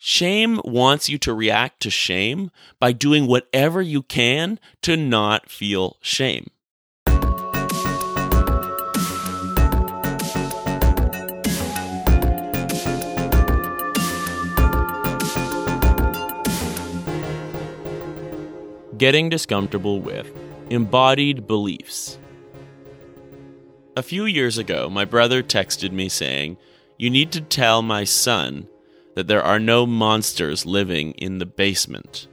Shame wants you to react to shame by doing whatever you can to not feel shame. Getting discomfortable with embodied beliefs. A few years ago, my brother texted me saying, You need to tell my son that there are no monsters living in the basement.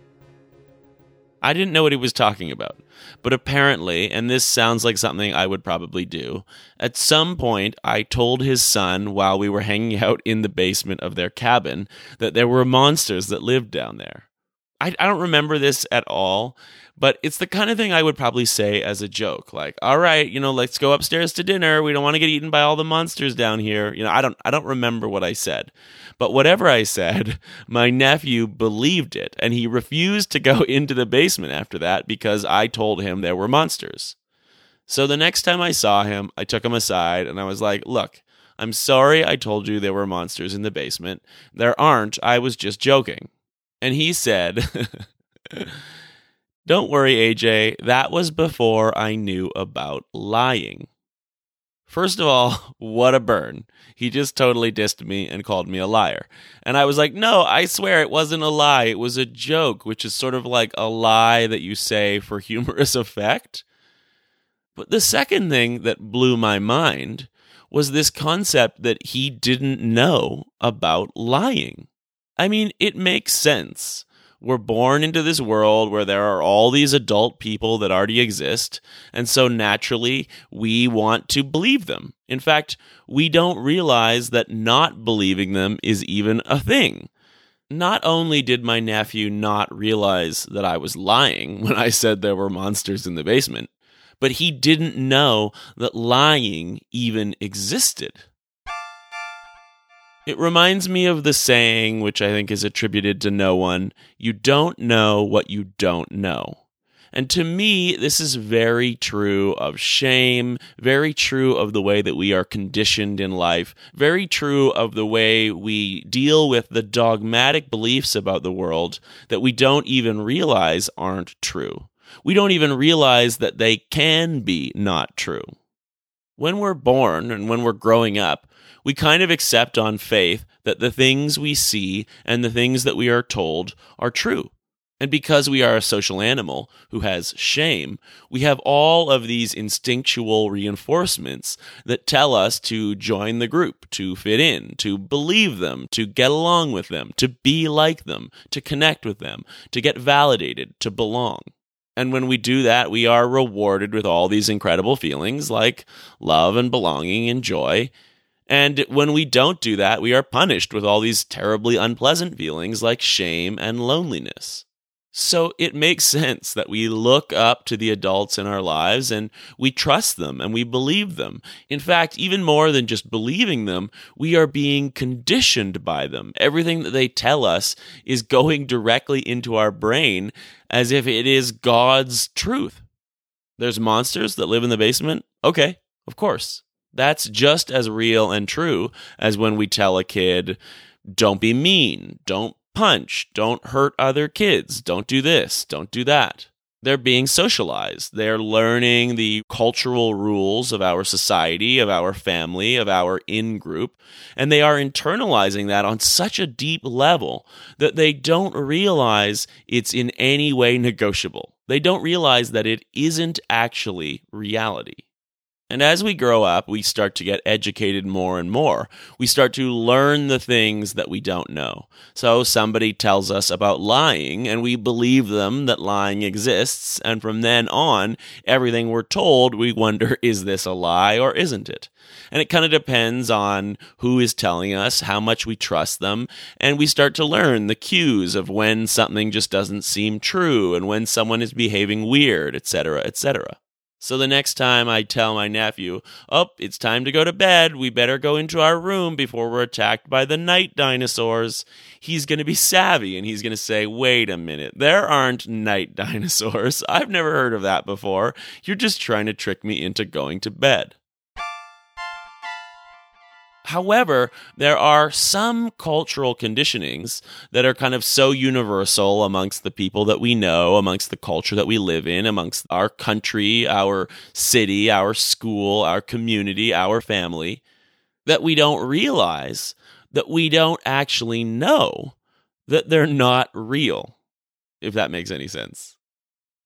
I didn't know what he was talking about, but apparently, and this sounds like something I would probably do, at some point I told his son while we were hanging out in the basement of their cabin that there were monsters that lived down there. I, I don't remember this at all, but it's the kind of thing I would probably say as a joke, like, "All right, you know, let's go upstairs to dinner. We don't want to get eaten by all the monsters down here." You know, I don't I don't remember what I said. But whatever I said, my nephew believed it, and he refused to go into the basement after that because I told him there were monsters. So the next time I saw him, I took him aside and I was like, "Look, I'm sorry I told you there were monsters in the basement. There aren't. I was just joking." And he said, Don't worry, AJ, that was before I knew about lying. First of all, what a burn. He just totally dissed me and called me a liar. And I was like, no, I swear it wasn't a lie. It was a joke, which is sort of like a lie that you say for humorous effect. But the second thing that blew my mind was this concept that he didn't know about lying. I mean, it makes sense. We're born into this world where there are all these adult people that already exist, and so naturally we want to believe them. In fact, we don't realize that not believing them is even a thing. Not only did my nephew not realize that I was lying when I said there were monsters in the basement, but he didn't know that lying even existed. It reminds me of the saying, which I think is attributed to no one you don't know what you don't know. And to me, this is very true of shame, very true of the way that we are conditioned in life, very true of the way we deal with the dogmatic beliefs about the world that we don't even realize aren't true. We don't even realize that they can be not true. When we're born and when we're growing up, we kind of accept on faith that the things we see and the things that we are told are true. And because we are a social animal who has shame, we have all of these instinctual reinforcements that tell us to join the group, to fit in, to believe them, to get along with them, to be like them, to connect with them, to get validated, to belong. And when we do that, we are rewarded with all these incredible feelings like love and belonging and joy. And when we don't do that, we are punished with all these terribly unpleasant feelings like shame and loneliness. So it makes sense that we look up to the adults in our lives and we trust them and we believe them. In fact, even more than just believing them, we are being conditioned by them. Everything that they tell us is going directly into our brain as if it is God's truth. There's monsters that live in the basement? Okay, of course. That's just as real and true as when we tell a kid, don't be mean, don't punch, don't hurt other kids, don't do this, don't do that. They're being socialized. They're learning the cultural rules of our society, of our family, of our in group, and they are internalizing that on such a deep level that they don't realize it's in any way negotiable. They don't realize that it isn't actually reality. And as we grow up, we start to get educated more and more. We start to learn the things that we don't know. So somebody tells us about lying, and we believe them that lying exists. And from then on, everything we're told, we wonder, is this a lie or isn't it? And it kind of depends on who is telling us, how much we trust them, and we start to learn the cues of when something just doesn't seem true and when someone is behaving weird, etc., etc. So the next time I tell my nephew, Oh, it's time to go to bed. We better go into our room before we're attacked by the night dinosaurs. He's going to be savvy and he's going to say, Wait a minute. There aren't night dinosaurs. I've never heard of that before. You're just trying to trick me into going to bed. However, there are some cultural conditionings that are kind of so universal amongst the people that we know, amongst the culture that we live in, amongst our country, our city, our school, our community, our family, that we don't realize that we don't actually know that they're not real, if that makes any sense.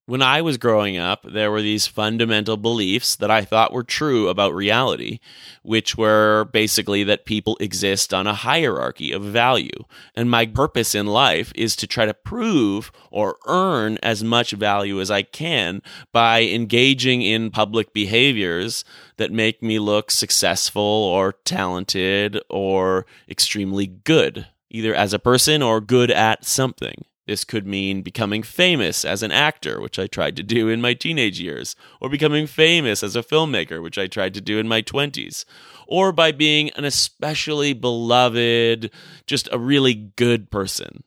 When I was growing up, there were these fundamental beliefs that I thought were true about reality, which were basically that people exist on a hierarchy of value. And my purpose in life is to try to prove or earn as much value as I can by engaging in public behaviors that make me look successful or talented or extremely good, either as a person or good at something. This could mean becoming famous as an actor, which I tried to do in my teenage years, or becoming famous as a filmmaker, which I tried to do in my 20s, or by being an especially beloved, just a really good person.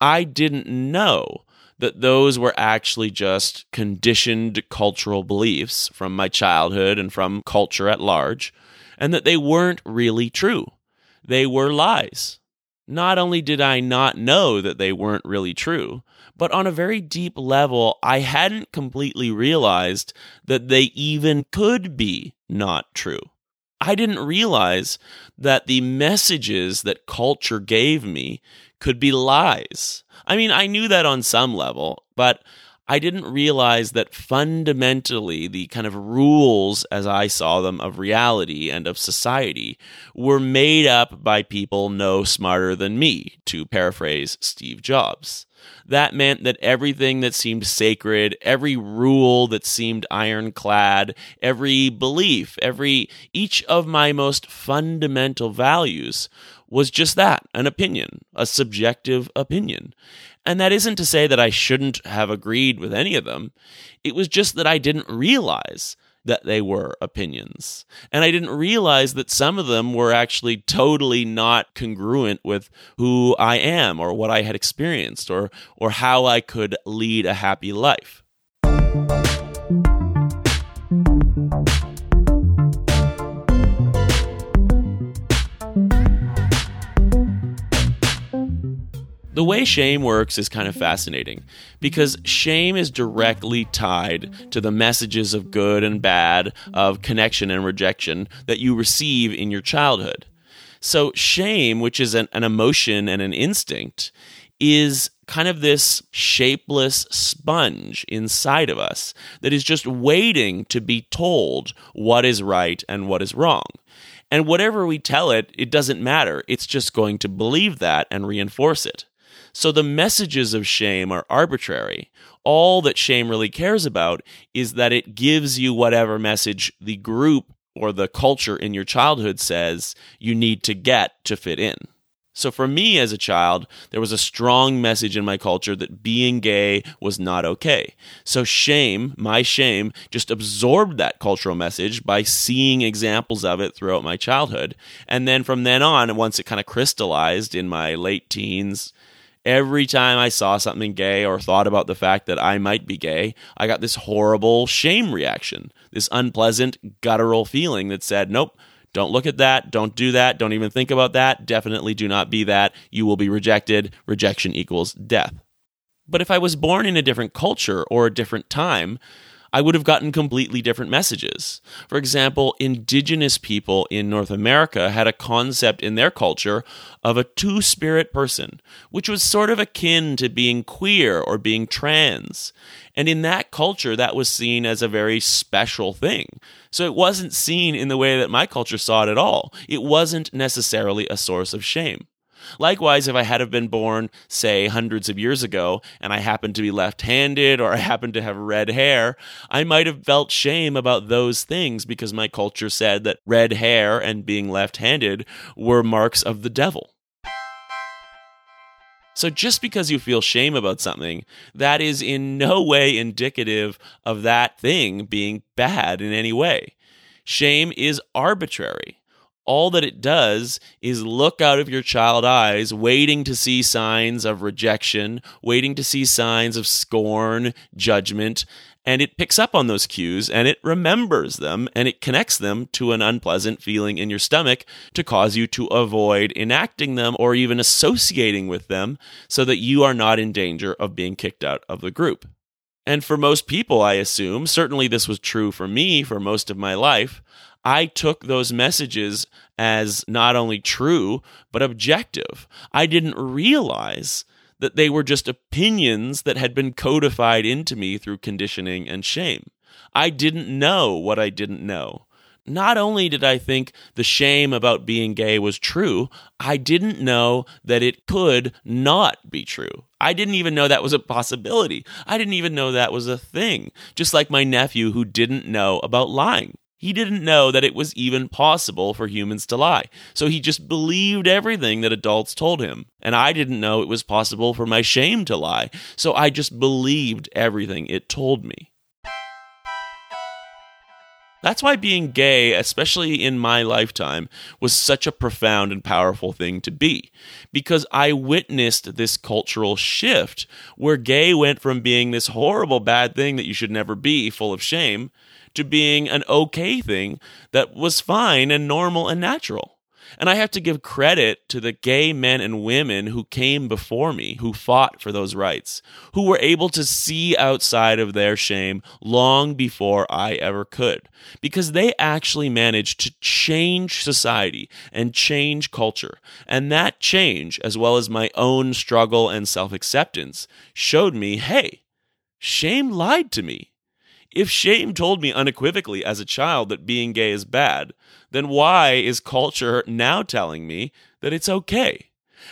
I didn't know that those were actually just conditioned cultural beliefs from my childhood and from culture at large, and that they weren't really true. They were lies. Not only did I not know that they weren't really true, but on a very deep level, I hadn't completely realized that they even could be not true. I didn't realize that the messages that culture gave me could be lies. I mean, I knew that on some level, but I didn't realize that fundamentally the kind of rules, as I saw them, of reality and of society were made up by people no smarter than me, to paraphrase Steve Jobs. That meant that everything that seemed sacred, every rule that seemed ironclad, every belief, every each of my most fundamental values was just that an opinion, a subjective opinion. And that isn't to say that I shouldn't have agreed with any of them. It was just that I didn't realize that they were opinions. And I didn't realize that some of them were actually totally not congruent with who I am or what I had experienced or or how I could lead a happy life. The way shame works is kind of fascinating because shame is directly tied to the messages of good and bad, of connection and rejection that you receive in your childhood. So, shame, which is an, an emotion and an instinct, is kind of this shapeless sponge inside of us that is just waiting to be told what is right and what is wrong. And whatever we tell it, it doesn't matter. It's just going to believe that and reinforce it. So the messages of shame are arbitrary. All that shame really cares about is that it gives you whatever message the group or the culture in your childhood says you need to get to fit in. So for me as a child, there was a strong message in my culture that being gay was not okay. So shame, my shame, just absorbed that cultural message by seeing examples of it throughout my childhood. And then from then on, once it kind of crystallized in my late teens, every time I saw something gay or thought about the fact that I might be gay, I got this horrible shame reaction, this unpleasant, guttural feeling that said, nope, don't look at that. Don't do that. Don't even think about that. Definitely do not be that. You will be rejected. Rejection equals death. But if I was born in a different culture or a different time, I would have gotten completely different messages. For example, indigenous people in North America had a concept in their culture of a two spirit person, which was sort of akin to being queer or being trans. And in that culture, that was seen as a very special thing. So it wasn't seen in the way that my culture saw it at all. It wasn't necessarily a source of shame. Likewise, if I had have been born, say, hundreds of years ago, and I happened to be left handed or I happened to have red hair, I might have felt shame about those things because my culture said that red hair and being left handed were marks of the devil. So just because you feel shame about something, that is in no way indicative of that thing being bad in any way. Shame is arbitrary all that it does is look out of your child eyes, waiting to see signs of rejection, waiting to see signs of scorn, judgment, and it picks up on those cues and it remembers them and it connects them to an unpleasant feeling in your stomach to cause you to avoid enacting them or even associating with them so that you are not in danger of being kicked out of the group. And for most people, I assume, certainly this was true for me for most of my life, I took those messages as not only true, but objective. I didn't realize that they were just opinions that had been codified into me through conditioning and shame. I didn't know what I didn't know. Not only did I think the shame about being gay was true, I didn't know that it could not be true. I didn't even know that was a possibility. I didn't even know that was a thing. Just like my nephew who didn't know about lying. He didn't know that it was even possible for humans to lie. So he just believed everything that adults told him. And I didn't know it was possible for my shame to lie. So I just believed everything it told me. That's why being gay, especially in my lifetime, was such a profound and powerful thing to be. Because I witnessed this cultural shift where gay went from being this horrible bad thing that you should never be, full of shame, to being an okay thing that was fine and normal and natural. And I have to give credit to the gay men and women who came before me, who fought for those rights, who were able to see outside of their shame long before I ever could, because they actually managed to change society and change culture. And that change, as well as my own struggle and self acceptance, showed me hey, shame lied to me. If shame told me unequivocally as a child that being gay is bad, then why is culture now telling me that it's okay?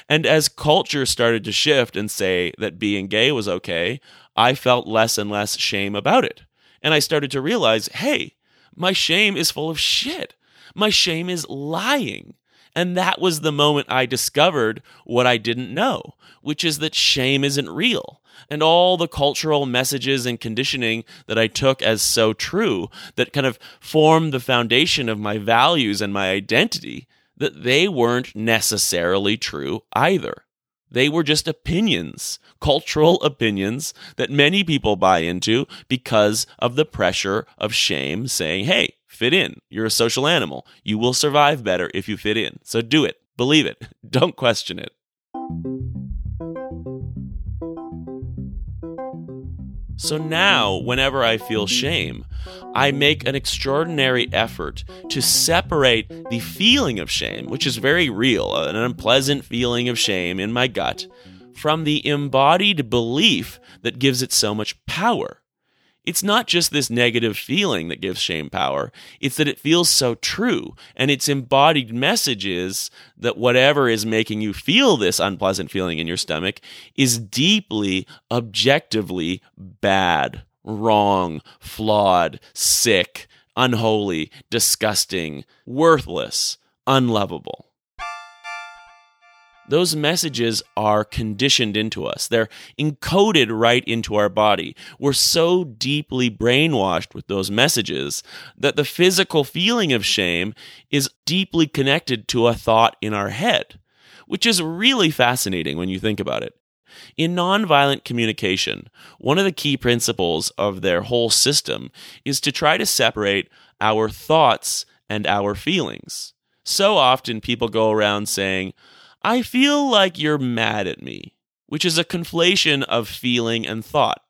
And as culture started to shift and say that being gay was okay, I felt less and less shame about it. And I started to realize hey, my shame is full of shit. My shame is lying. And that was the moment I discovered what I didn't know, which is that shame isn't real and all the cultural messages and conditioning that I took as so true that kind of formed the foundation of my values and my identity, that they weren't necessarily true either. They were just opinions, cultural opinions that many people buy into because of the pressure of shame saying, hey, fit in. You're a social animal. You will survive better if you fit in. So do it. Believe it. Don't question it. So now, whenever I feel shame, I make an extraordinary effort to separate the feeling of shame, which is very real, an unpleasant feeling of shame in my gut, from the embodied belief that gives it so much power it's not just this negative feeling that gives shame power, it's that it feels so true. And its embodied message is that whatever is making you feel this unpleasant feeling in your stomach is deeply, objectively bad, wrong, flawed, sick, unholy, disgusting, worthless, unlovable those messages are conditioned into us. They're encoded right into our body. We're so deeply brainwashed with those messages that the physical feeling of shame is deeply connected to a thought in our head, which is really fascinating when you think about it. In nonviolent communication, one of the key principles of their whole system is to try to separate our thoughts and our feelings. So often people go around saying, I feel like you're mad at me, which is a conflation of feeling and thought.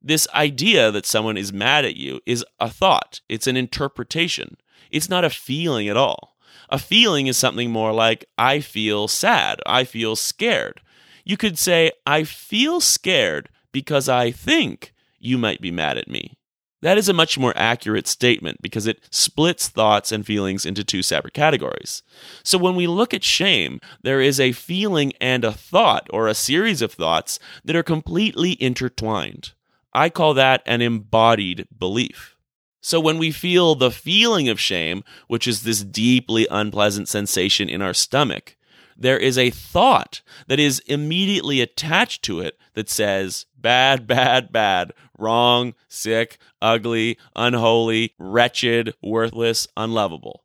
This idea that someone is mad at you is a thought, it's an interpretation. It's not a feeling at all. A feeling is something more like, I feel sad, I feel scared. You could say, I feel scared because I think you might be mad at me. That is a much more accurate statement because it splits thoughts and feelings into two separate categories. So when we look at shame, there is a feeling and a thought or a series of thoughts that are completely intertwined. I call that an embodied belief. So when we feel the feeling of shame, which is this deeply unpleasant sensation in our stomach, there is a thought that is immediately attached to it that says, bad, bad, bad, wrong, sick, ugly, unholy, wretched, worthless, unlovable.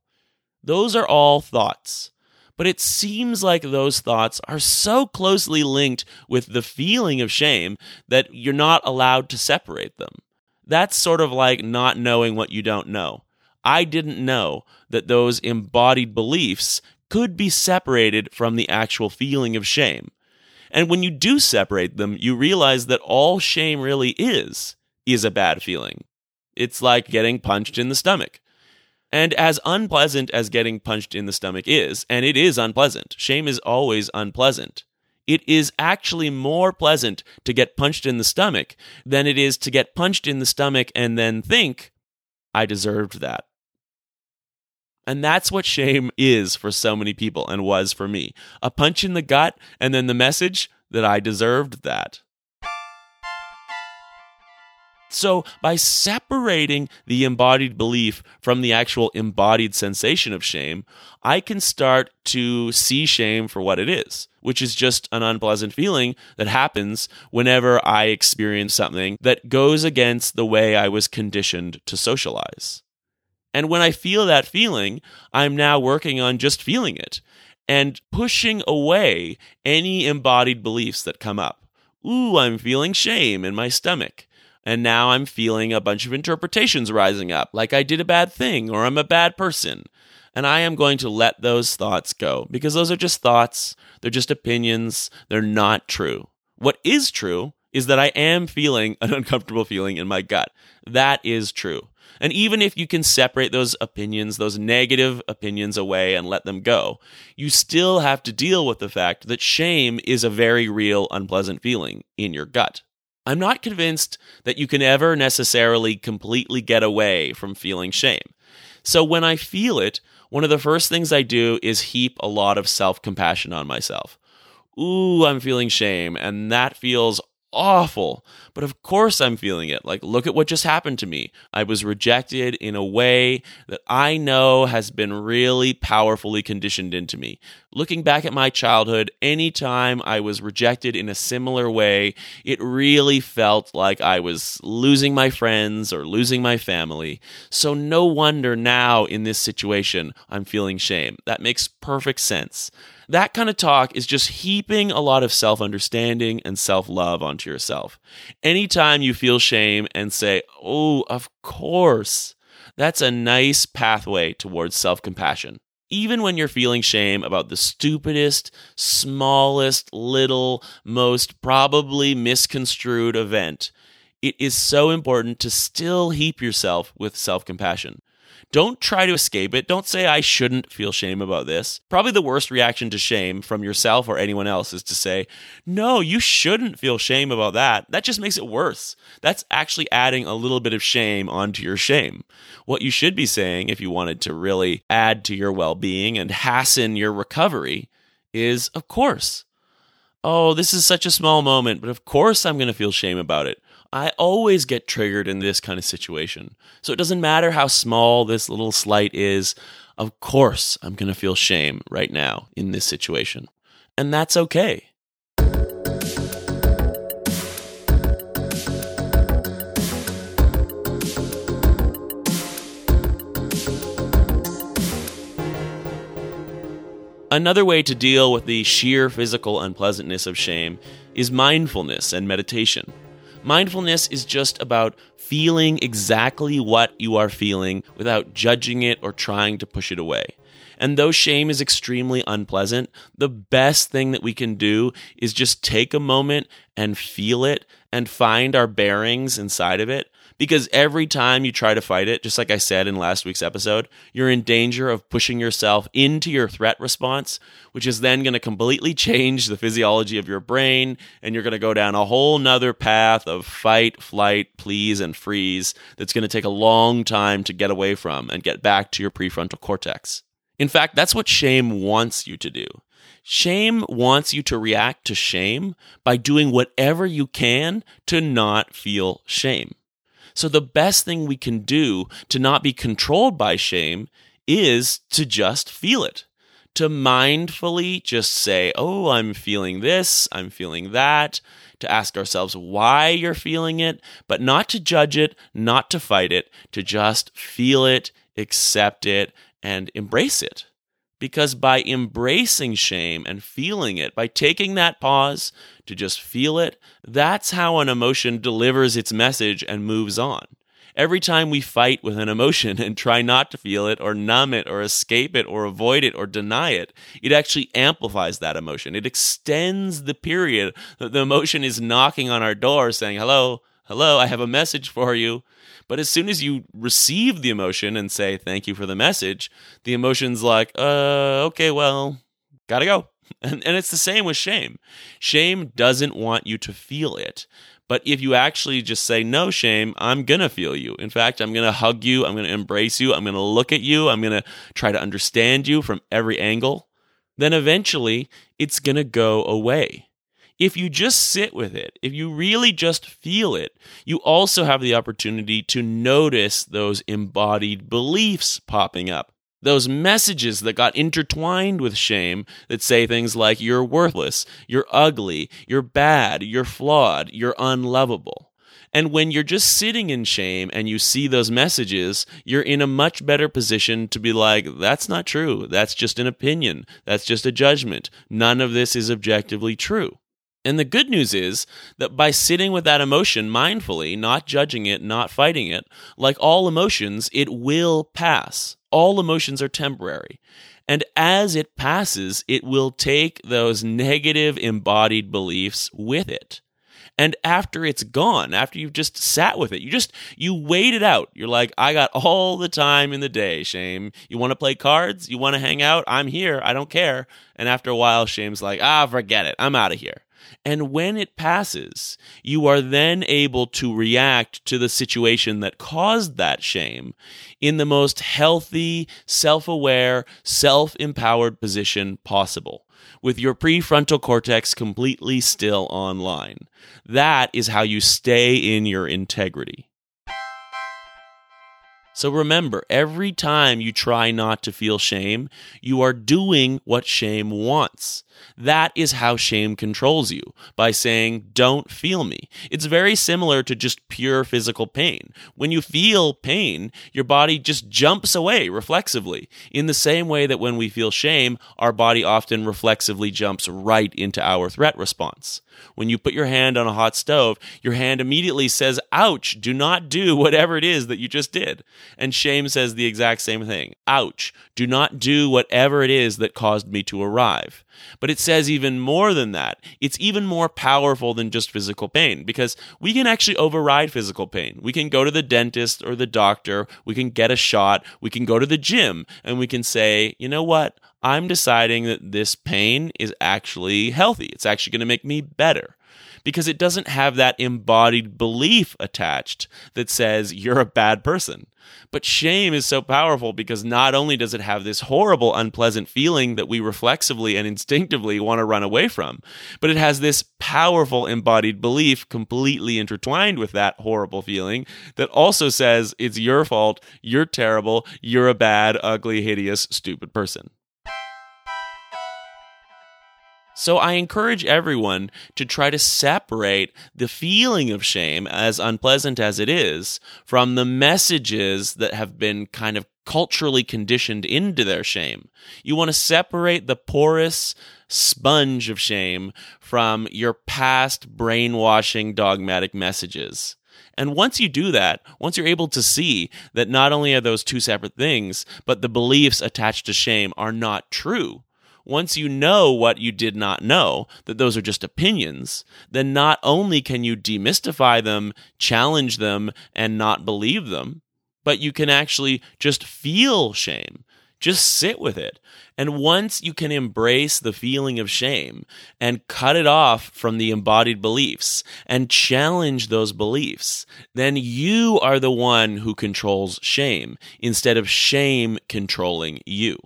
Those are all thoughts. But it seems like those thoughts are so closely linked with the feeling of shame that you're not allowed to separate them. That's sort of like not knowing what you don't know. I didn't know that those embodied beliefs could be separated from the actual feeling of shame. And when you do separate them, you realize that all shame really is, is a bad feeling. It's like getting punched in the stomach. And as unpleasant as getting punched in the stomach is, and it is unpleasant, shame is always unpleasant. It is actually more pleasant to get punched in the stomach than it is to get punched in the stomach and then think, I deserved that. And that's what shame is for so many people and was for me a punch in the gut, and then the message that I deserved that. So, by separating the embodied belief from the actual embodied sensation of shame, I can start to see shame for what it is, which is just an unpleasant feeling that happens whenever I experience something that goes against the way I was conditioned to socialize. And when I feel that feeling, I'm now working on just feeling it and pushing away any embodied beliefs that come up. Ooh, I'm feeling shame in my stomach. And now I'm feeling a bunch of interpretations rising up, like I did a bad thing or I'm a bad person. And I am going to let those thoughts go because those are just thoughts. They're just opinions. They're not true. What is true is that I am feeling an uncomfortable feeling in my gut. That is true. And even if you can separate those opinions, those negative opinions away and let them go, you still have to deal with the fact that shame is a very real, unpleasant feeling in your gut. I'm not convinced that you can ever necessarily completely get away from feeling shame. So when I feel it, one of the first things I do is heap a lot of self compassion on myself. Ooh, I'm feeling shame, and that feels awful. But of course I'm feeling it. Like, look at what just happened to me. I was rejected in a way that I know has been really powerfully conditioned into me. Looking back at my childhood, anytime I was rejected in a similar way, it really felt like I was losing my friends or losing my family. So, no wonder now in this situation, I'm feeling shame. That makes perfect sense. That kind of talk is just heaping a lot of self understanding and self love onto yourself. Anytime you feel shame and say, Oh, of course, that's a nice pathway towards self compassion. Even when you're feeling shame about the stupidest, smallest, little, most probably misconstrued event, it is so important to still heap yourself with self compassion. Don't try to escape it. Don't say, I shouldn't feel shame about this. Probably the worst reaction to shame from yourself or anyone else is to say, No, you shouldn't feel shame about that. That just makes it worse. That's actually adding a little bit of shame onto your shame. What you should be saying, if you wanted to really add to your well being and hasten your recovery, is, Of course. Oh, this is such a small moment, but of course I'm going to feel shame about it. I always get triggered in this kind of situation. So it doesn't matter how small this little slight is. Of course, I'm going to feel shame right now in this situation. And that's okay. Another way to deal with the sheer physical unpleasantness of shame is mindfulness and meditation. Mindfulness is just about feeling exactly what you are feeling without judging it or trying to push it away. And though shame is extremely unpleasant, the best thing that we can do is just take a moment and feel it and find our bearings inside of it because every time you try to fight it, just like I said in last week's episode, you're in danger of pushing yourself into your threat response, which is then going to completely change the physiology of your brain. And you're going to go down a whole nother path of fight, flight, please, and freeze that's going to take a long time to get away from and get back to your prefrontal cortex. In fact, that's what shame wants you to do. Shame wants you to react to shame by doing whatever you can to not feel shame. So, the best thing we can do to not be controlled by shame is to just feel it, to mindfully just say, Oh, I'm feeling this, I'm feeling that, to ask ourselves why you're feeling it, but not to judge it, not to fight it, to just feel it, accept it, and embrace it. Because by embracing shame and feeling it, by taking that pause to just feel it, that's how an emotion delivers its message and moves on. Every time we fight with an emotion and try not to feel it or numb it or escape it or avoid it or deny it, it actually amplifies that emotion. It extends the period that the emotion is knocking on our door saying, hello, hello, I have a message for you. But as soon as you receive the emotion and say, thank you for the message, the emotion's like, uh, okay, well, gotta go. And, and it's the same with shame. Shame doesn't want you to feel it. But if you actually just say, no, shame, I'm going to feel you. In fact, I'm going to hug you. I'm going to embrace you. I'm going to look at you. I'm going to try to understand you from every angle. Then eventually it's going to go away. If you just sit with it, if you really just feel it, you also have the opportunity to notice those embodied beliefs popping up those messages that got intertwined with shame that say things like, you're worthless, you're ugly, you're bad, you're flawed, you're unlovable. And when you're just sitting in shame and you see those messages, you're in a much better position to be like, that's not true. That's just an opinion. That's just a judgment. None of this is objectively true. And the good news is that by sitting with that emotion mindfully, not judging it, not fighting it, like all emotions, it will pass. All emotions are temporary. And as it passes, it will take those negative embodied beliefs with it. And after it's gone, after you've just sat with it, you just, you wait it out. You're like, I got all the time in the day, Shame. You want to play cards? You want to hang out? I'm here. I don't care. And after a while, Shame's like, ah, forget it. I'm out of here. And when it passes, you are then able to react to the situation that caused that shame in the most healthy, self aware, self empowered position possible, with your prefrontal cortex completely still online. That is how you stay in your integrity. So remember, every time you try not to feel shame, you are doing what shame wants. That is how shame controls you by saying, don't feel me. It's very similar to just pure physical pain. When you feel pain, your body just jumps away reflexively in the same way that when we feel shame, our body often reflexively jumps right into our threat response. When you put your hand on a hot stove, your hand immediately says, ouch, do not do whatever it is that you just did. And shame says the exact same thing. Ouch, do not do whatever it is that caused me to arrive. But it says even more than that. It's even more powerful than just physical pain because we can actually override physical pain. We can go to the dentist or the doctor, we can get a shot, we can go to the gym, and we can say, you know what? I'm deciding that this pain is actually healthy. It's actually going to make me better because it doesn't have that embodied belief attached that says you're a bad person. But shame is so powerful because not only does it have this horrible, unpleasant feeling that we reflexively and instinctively want to run away from, but it has this powerful embodied belief completely intertwined with that horrible feeling that also says it's your fault, you're terrible, you're a bad, ugly, hideous, stupid person. So I encourage everyone to try to separate the feeling of shame, as unpleasant as it is, from the messages that have been kind of culturally conditioned into their shame. You want to separate the porous sponge of shame from your past brainwashing dogmatic messages. And once you do that, once you're able to see that not only are those two separate things, but the beliefs attached to shame are not true, once you know what you did not know, that those are just opinions, then not only can you demystify them, challenge them, and not believe them, but you can actually just feel shame. Just sit with it. And once you can embrace the feeling of shame and cut it off from the embodied beliefs and challenge those beliefs, then you are the one who controls shame instead of shame controlling you.